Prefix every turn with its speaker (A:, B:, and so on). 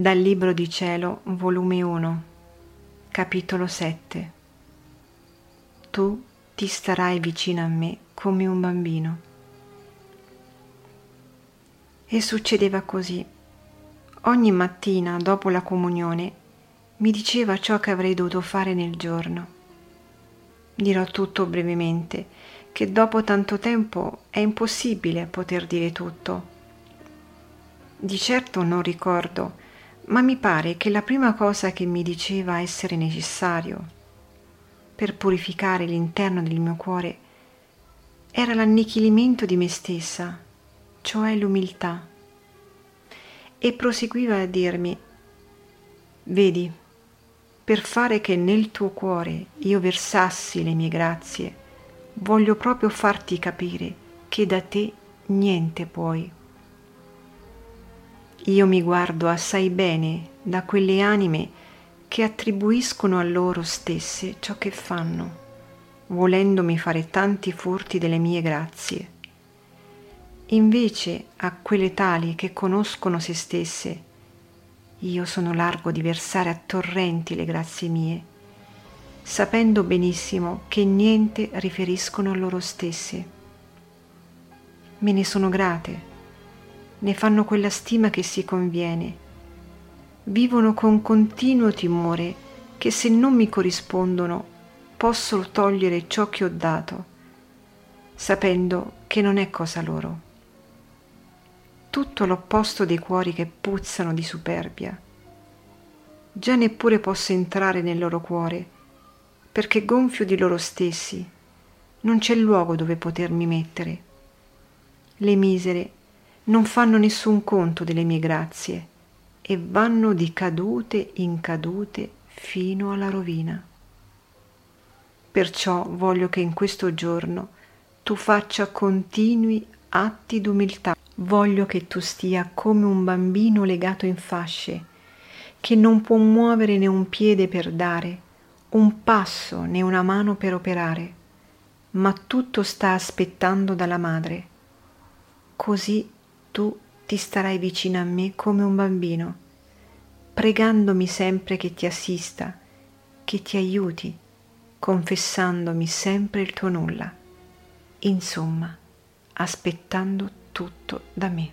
A: Dal Libro di Cielo, volume 1, capitolo 7. Tu ti starai vicino a me come un bambino. E succedeva così. Ogni mattina, dopo la comunione, mi diceva ciò che avrei dovuto fare nel giorno. Dirò tutto brevemente, che dopo tanto tempo è impossibile poter dire tutto. Di certo non ricordo ma mi pare che la prima cosa che mi diceva essere necessario per purificare l'interno del mio cuore era l'annichilimento di me stessa, cioè l'umiltà. E proseguiva a dirmi, vedi, per fare che nel tuo cuore io versassi le mie grazie, voglio proprio farti capire che da te niente puoi. Io mi guardo assai bene da quelle anime che attribuiscono a loro stesse ciò che fanno, volendomi fare tanti furti delle mie grazie. Invece a quelle tali che conoscono se stesse, io sono largo di versare a torrenti le grazie mie, sapendo benissimo che niente riferiscono a loro stesse. Me ne sono grate ne fanno quella stima che si conviene. Vivono con continuo timore che se non mi corrispondono posso togliere ciò che ho dato, sapendo che non è cosa loro. Tutto l'opposto dei cuori che puzzano di superbia. Già neppure posso entrare nel loro cuore, perché gonfio di loro stessi, non c'è luogo dove potermi mettere. Le misere non fanno nessun conto delle mie grazie e vanno di cadute in cadute fino alla rovina. Perciò voglio che in questo giorno tu faccia continui atti d'umiltà. Voglio che tu stia come un bambino legato in fasce, che non può muovere né un piede per dare, un passo né una mano per operare, ma tutto sta aspettando dalla madre. Così tu ti starai vicino a me come un bambino, pregandomi sempre che ti assista, che ti aiuti, confessandomi sempre il tuo nulla, insomma, aspettando tutto da me.